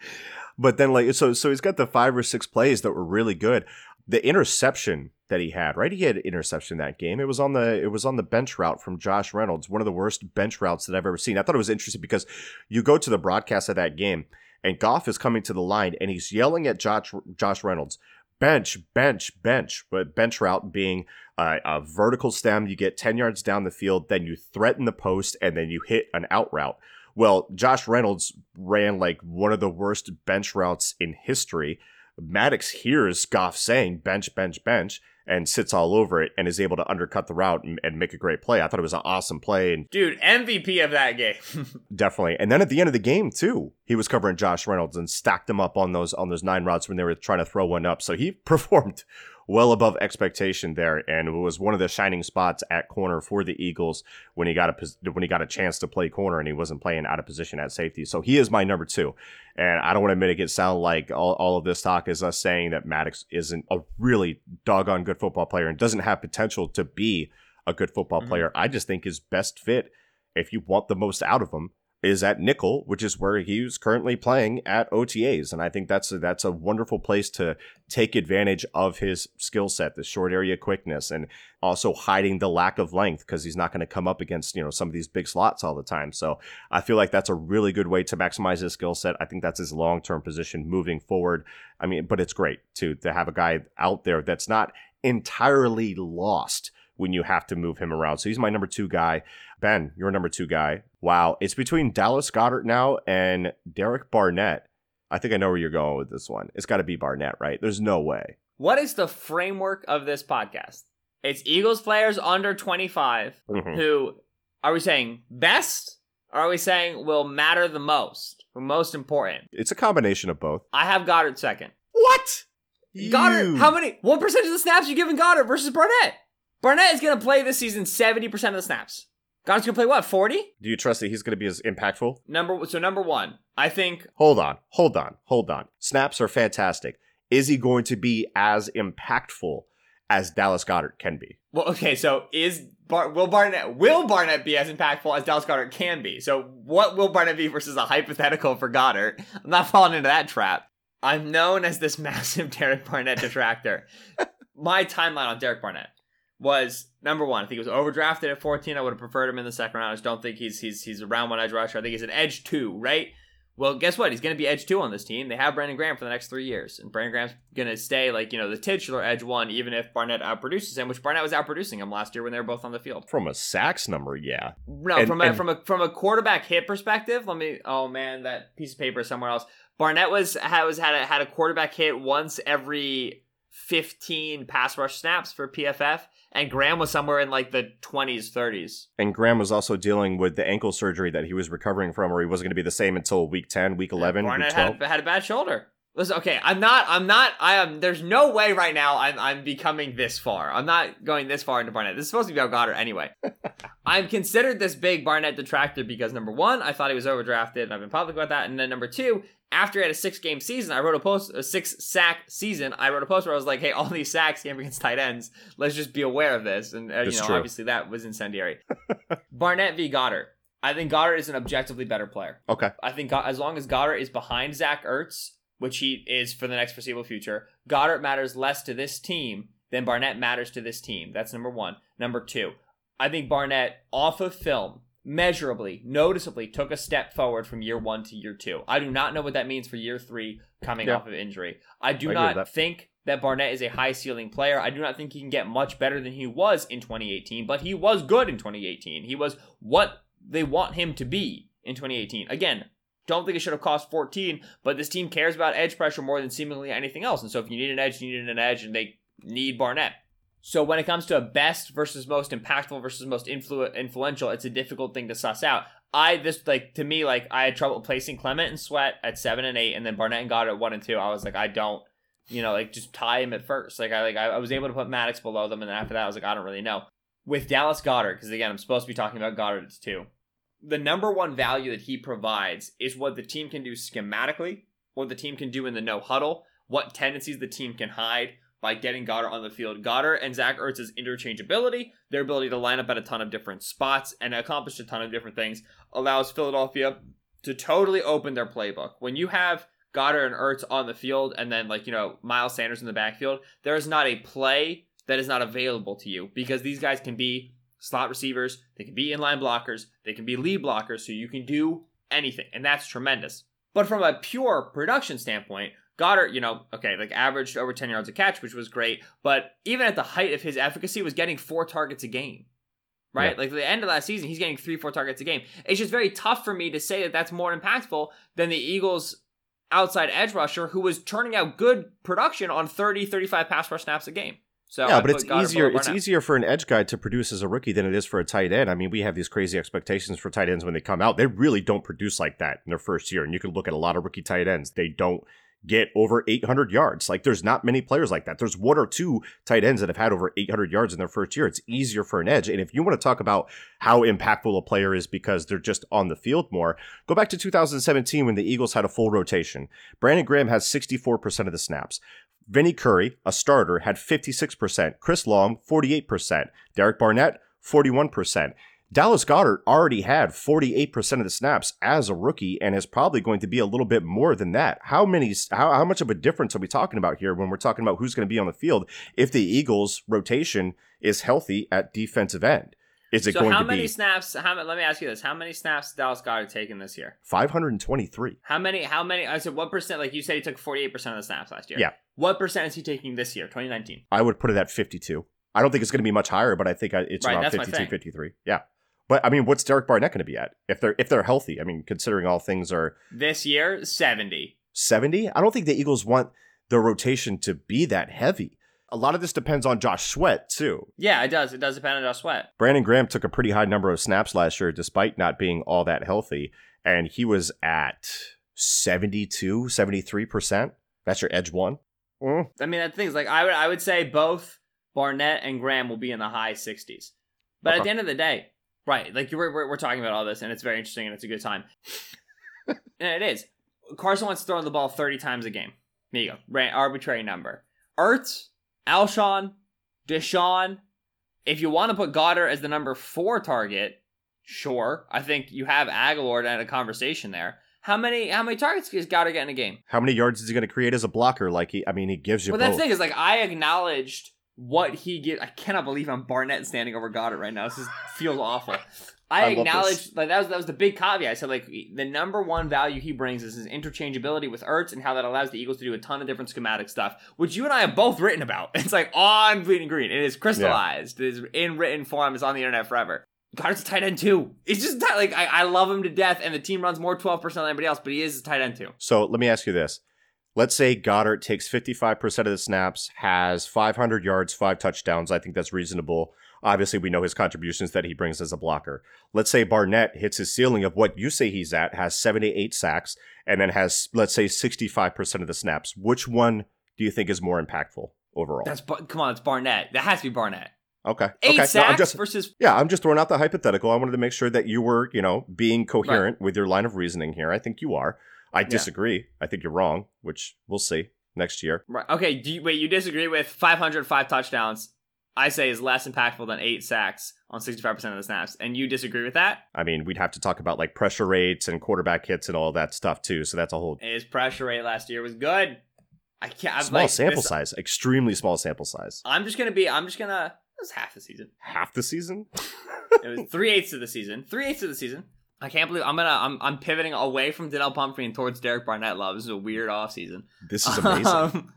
But then, like, so so he's got the five or six plays that were really good. The interception that he had, right? He had an interception that game. It was on the it was on the bench route from Josh Reynolds, one of the worst bench routes that I've ever seen. I thought it was interesting because you go to the broadcast of that game, and Goff is coming to the line and he's yelling at Josh Josh Reynolds, bench, bench, bench. But bench route being uh, a vertical stem, you get ten yards down the field, then you threaten the post, and then you hit an out route. Well, Josh Reynolds ran like one of the worst bench routes in history. Maddox hears Goff saying bench, bench, bench, and sits all over it and is able to undercut the route and, and make a great play. I thought it was an awesome play and Dude, MVP of that game. (laughs) definitely. And then at the end of the game too, he was covering Josh Reynolds and stacked him up on those on those nine routes when they were trying to throw one up. So he (laughs) performed well above expectation there, and it was one of the shining spots at corner for the Eagles when he got a when he got a chance to play corner and he wasn't playing out of position at safety. So he is my number two, and I don't want to make it sound like all, all of this talk is us saying that Maddox isn't a really doggone good football player and doesn't have potential to be a good football Mhm. player. I just think his best fit, if you want the most out of him, is at nickel, which is where he's currently playing at OTAs, and I think that's a, that's a wonderful place to take advantage of his skill set, the short area quickness, and also hiding the lack of length because he's not going to come up against you know some of these big slots all the time. So I feel like that's a really good way to maximize his skill set. I think that's his long term position moving forward. I mean, but it's great to to have a guy out there that's not entirely lost when you have to move him around. So he's my number two guy. Ben, you're number two guy. Wow. It's between Dallas Goedert now and Derek Barnett. I think I know where you're going with this one. It's got to be Barnett, right? There's no way. What is the framework of this podcast? It's Eagles players under 25 Mhm. who are we saying best or are we saying will matter the most or most important? It's a combination of both. I have Goedert second. What? Goedert, how many? What percentage of the snaps you giving Goedert versus Barnett? Barnett is going to play this season 70% of the snaps. Goedert's going to play what, 40? Do you trust that he's going to be as impactful? Number So, number one, I think Hold on, hold on, hold on. Snaps are fantastic. Is he going to be as impactful as Dallas Goedert can be? Well, okay, so is Bar- will Barnett will Barnett be as impactful as Dallas Goedert can be? So what will Barnett be versus a hypothetical for Goedert? I'm not falling into that trap. I'm known as this (laughs) massive Derek Barnett detractor. (laughs) My timeline on Derek Barnett was number one. I think he was overdrafted at 14. I would have preferred him in the second round. I just don't think he's he's he's a round one edge rusher. I think he's an edge two, right? Well, guess what? He's going to be edge two on this team. They have Brandon Graham for the next three years, and Brandon Graham's going to stay like you know the titular edge one, even if Barnett outproduces him, which Barnett was outproducing him last year when they were both on the field. From a sacks number, yeah. No, And- from a and- from a from a quarterback hit perspective, let me. Oh man, that piece of paper is somewhere else. Barnett was had was had a had a quarterback hit once every fifteen pass rush snaps for PFF, and Graham was somewhere in like the twenties, thirties. And Graham was also dealing with the ankle surgery that he was recovering from, or he wasn't going to be the same until week 10, week 11, week 12. had, had a bad shoulder. Listen, okay, I'm not, I'm not, I am. There's no way right now I'm, I'm becoming this far. I'm not going this far into Barnett. This is supposed to be about Goedert anyway. (laughs) I'm considered this big Barnett detractor because number one, I thought he was overdrafted, and I've been public about that. And then number two, after he had a six game season, I wrote a post, a six sack season. I wrote a post where I was like, "Hey, all these sacks came against tight ends. Let's just be aware of this." And uh, you know, true. obviously that was incendiary. (laughs) Barnett v. Goedert. I think Goedert is an objectively better player. Okay. I think Go- as long as Goedert is behind Zach Ertz, which he is for the next foreseeable future, Goedert matters less to this team than Barnett matters to this team. That's number one. Number two, I think Barnett off of film measurably, noticeably took a step forward from year one to year two. I do not know what that means for year three coming Yeah. off of injury. I do I not that. think that Barnett is a high ceiling player. I do not think he can get much better than he was in 2018, but he was good in 2018. He was what they want him to be in 2018. Again, don't think it should have cost 14, but this team cares about edge pressure more than seemingly anything else. And so if you need an edge, you need an edge, and they need Barnett. So when it comes to a best versus most impactful versus most influ- influential, it's a difficult thing to suss out. I this like to me like I had trouble placing Clement and Sweat at seven and eight, and then Barnett and Goedert at one and two. I was like, I don't, you know, like just tie him at first. Like I like I, I was able to put Maddox below them, and after that, I was like, I don't really know. With Dallas Goedert, because again, I'm supposed to be talking about Goedert at two. The number one value that he provides is what the team can do schematically, what the team can do in the no huddle, what tendencies the team can hide by getting Goedert on the field. Goedert and Zach Ertz's interchangeability, their ability to line up at a ton of different spots and accomplish a ton of different things, allows Philadelphia to totally open their playbook. When you have Goedert and Ertz on the field and then, like, you know, Miles Sanders in the backfield, there is not a play that is not available to you because these guys can be slot receivers, they can be inline blockers, they can be lead blockers, so you can do anything, and that's tremendous. But from a pure production standpoint, Goedert, you know, okay, like averaged over 10 yards a catch, which was great, but even at the height of his efficacy, was getting four targets a game. Right? Yeah. Like the end of last season, he's getting three, four targets a game. It's just very tough for me to say that that's more impactful than the Eagles' outside edge rusher who was turning out good production on 30, 35 pass rush snaps a game. So yeah, I but it's Goedert easier. It's easier for an edge guy to produce as a rookie than it is for a tight end. I mean, we have these crazy expectations for tight ends when they come out. They really don't produce like that in their first year. And you can look at a lot of rookie tight ends. They don't get over 800 yards. Like, there's not many players like that. There's one or two tight ends that have had over 800 yards in their first year. It's easier for an edge. And if you want to talk about how impactful a player is because they're just on the field more, go back to 2017 when the Eagles had a full rotation. Brandon Graham has 64% of the snaps. Vinny Curry, a starter, had 56%. Chris Long, 48%. Derek Barnett, 41%. Dallas Goedert already had 48% of the snaps as a rookie and is probably going to be a little bit more than that. How many how, how much of a difference are we talking about here when we're talking about who's going to be on the field if the Eagles rotation is healthy at defensive end? Is it going to be so going how to many be snaps? How let me ask you this: How many snaps Dallas Goedert taken this year? 523? How many? How many? I said what percent? Like you said, he took forty eight percent of the snaps last year. Yeah. What percent is he taking this year, twenty nineteen? I would put it at 52. I don't think it's going to be much higher, but I think uh, it's Right, around that's 52, 53. Yeah. But I mean, what's Derek Barnett going to be at if they're if they're healthy? I mean, considering all things are This year, seventy. 70. I don't think the Eagles want the rotation to be that heavy. A lot of this depends on Josh Sweat, too. Yeah, it does. It does depend on Josh Sweat. Brandon Graham took a pretty high number of snaps last year despite not being all that healthy, and he was at 72, 73%. That's your edge one. Mm. I mean, that thing's like I would I would say both Barnett and Graham will be in the high 60s. But Okay. at the end of the day, right? Like we're, we're we're talking about all this, and it's very interesting, and it's a good time. (laughs) and it is. Carson wants to throw the ball 30 times a game. There you go. Right, arbitrary number. Ertz, Alshon, DeSean. If you want to put Goedert as the number four target, sure. I think you have Agholor and a conversation there. How many how many targets does Goedert get in a game? How many yards is he going to create as a blocker? Like he, I mean, he gives you Well, that's the thing is like I acknowledged what he get. I cannot believe I'm Barnett standing over Goedert right now. This is, feels awful. (laughs) I, I acknowledged like that was that was the big caveat. I said like the number one value he brings is his interchangeability with Ertz and how that allows the Eagles to do a ton of different schematic stuff, which you and I have both written about. (laughs) It's like on bleeding green. It is crystallized. It is in written form. It's on the internet forever. Goedert's a tight end too. It's just tight- like I, I love him to death, and the team runs more twelve percent than anybody else, but he is a tight end too. So let me ask you this. Let's say Goedert takes 55% of the snaps, has 500 yards, five touchdowns. I think that's reasonable. Obviously, we know his contributions that he brings as a blocker. Let's say Barnett hits his ceiling of what you say he's at, has 78 sacks, and then has, let's say, 65% of the snaps. Which one do you think is more impactful overall? That's come on, it's Barnett. That has to be Barnett. okay. Eight okay. No, sacks I'm just, versus yeah, I'm just throwing out the hypothetical. I wanted to make sure that you were, you know, being coherent with your line of reasoning here. I think you are. I disagree. I think you're wrong, which we'll see next year. right. Okay, do you, wait, you disagree with 505 touchdowns? I say is less impactful than eight sacks on 65% of the snaps, and you disagree with that? I mean, we'd have to talk about like pressure rates and quarterback hits and all that stuff too. So that's a whole His pressure rate last year was good. I can't. Small like, sample this- size, extremely small sample size. I'm just gonna be. I'm just gonna. It was half the season. Half the season? It was three eighths of the season. Three eighths of the season. I can't believe I'm gonna. I'm, I'm pivoting away from Donnel Pumphrey and towards Derek Barnett. Love. This is a weird off season. This is amazing. Um,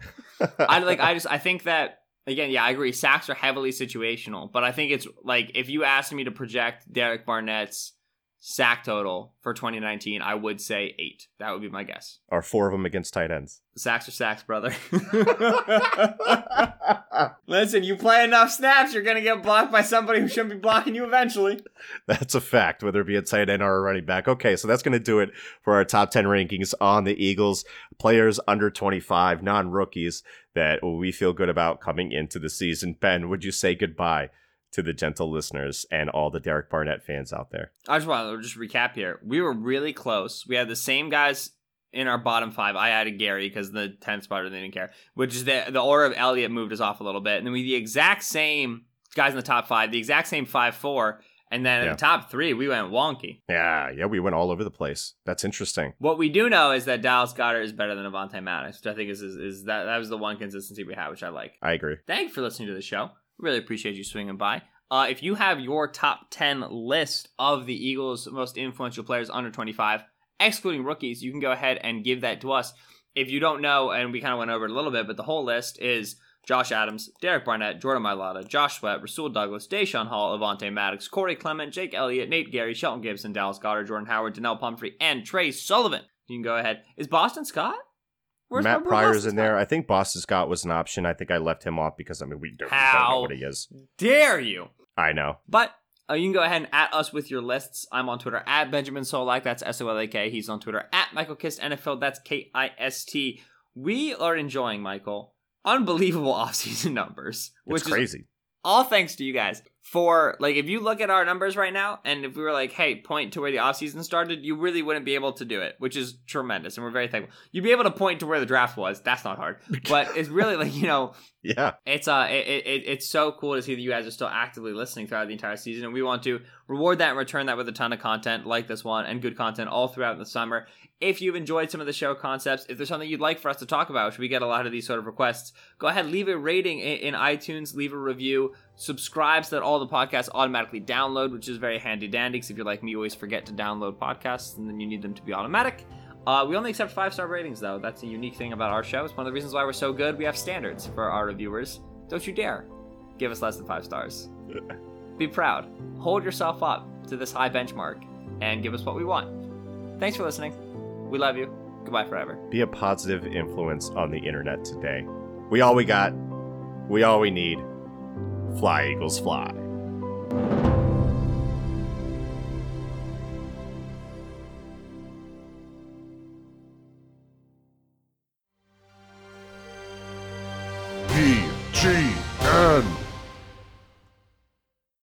I like. I just. I think that again. Yeah, I agree. Sacks are heavily situational, but I think it's like if you asked me to project Derek Barnett's sack total for 2019, I would say eight. That would be my guess. Are four of them against tight ends? Sacks are sacks, brother. (laughs) (laughs) Listen, you play enough snaps, you're gonna get blocked by somebody who shouldn't be blocking you eventually. That's a fact, whether it be a tight end or a running back. Okay, so that's going to do it for our top 10 rankings on the Eagles. Players under 25, non rookies that we feel good about coming into the season. Ben, would you say goodbye to the gentle listeners and all the Derek Barnett fans out there? I just want to just recap here. We were really close. We had the same guys in our bottom five. I added Gerry because the 10th spotter they didn't care. Which is the the order of Elliott moved us off a little bit. And then we the exact same guys in the top five, the exact same five four. And then Yeah. in the top three, we went wonky. Yeah, yeah, we went all over the place. That's interesting. What we do know is that Dallas Goedert is better than Avonte Maddox, which I think is, is is that that was the one consistency we had, which I like. I agree. Thank you for listening to the show. Really appreciate you swinging by. Uh, if you have your top 10 list of the Eagles' most influential players under 25, excluding rookies, you can go ahead and give that to us. If you don't know, and we kind of went over it a little bit, but the whole list is Josh Adams, Derek Barnett, Jordan Mailata, Josh Sweat, Rasul Douglas, Daeshon Hall, Avonte Maddox, Corey Clement, Jake Elliott, Nate Gerry, Shelton Gibson, Dallas Goedert, Jordan Howard, Donnel Pumphrey, and Tre Sullivan. You can go ahead. Is Boston Scott? Where's Matt Pryor's in there. I think Boston Scott was an option. I think I left him off because I mean we don't, don't know what he is. Dare you? I know. But uh, you can go ahead and at us with your lists. I'm on Twitter at Benjamin Solak. That's S O L A K. He's on Twitter at Michael Kist NFL. That's K I S T. We are enjoying Michael unbelievable (laughs) offseason numbers, which It's is crazy. all thanks to you guys. For like, if you look at our numbers right now, and if we were like, hey, point to where the offseason started, you really wouldn't be able to do it, which is tremendous, and we're very thankful. You'd be able to point to where the draft was. That's not hard, but it's really like you know (laughs) Yeah. it's uh it, it, it's so cool to see that you guys are still actively listening throughout the entire season and we want to reward that and return that with a ton of content like this one and good content all throughout the summer if you've enjoyed some of the show concepts if there's something you'd like for us to talk about which we get a lot of these sort of requests go ahead leave a rating in, in itunes leave a review subscribe so that all the podcasts automatically download which is very handy dandy because if you're like me you always forget to download podcasts and then you need them to be automatic uh, we only accept five star ratings, though. That's a unique thing about our show. It's one of the reasons why we're so good. We have standards for our reviewers. Don't you dare give us less than five stars. Be proud. Hold yourself up to this high benchmark and give us what we want. Thanks for listening. We love you. Goodbye forever. Be a positive influence on the internet today. We all we got. We all we need. Fly, Eagles, fly.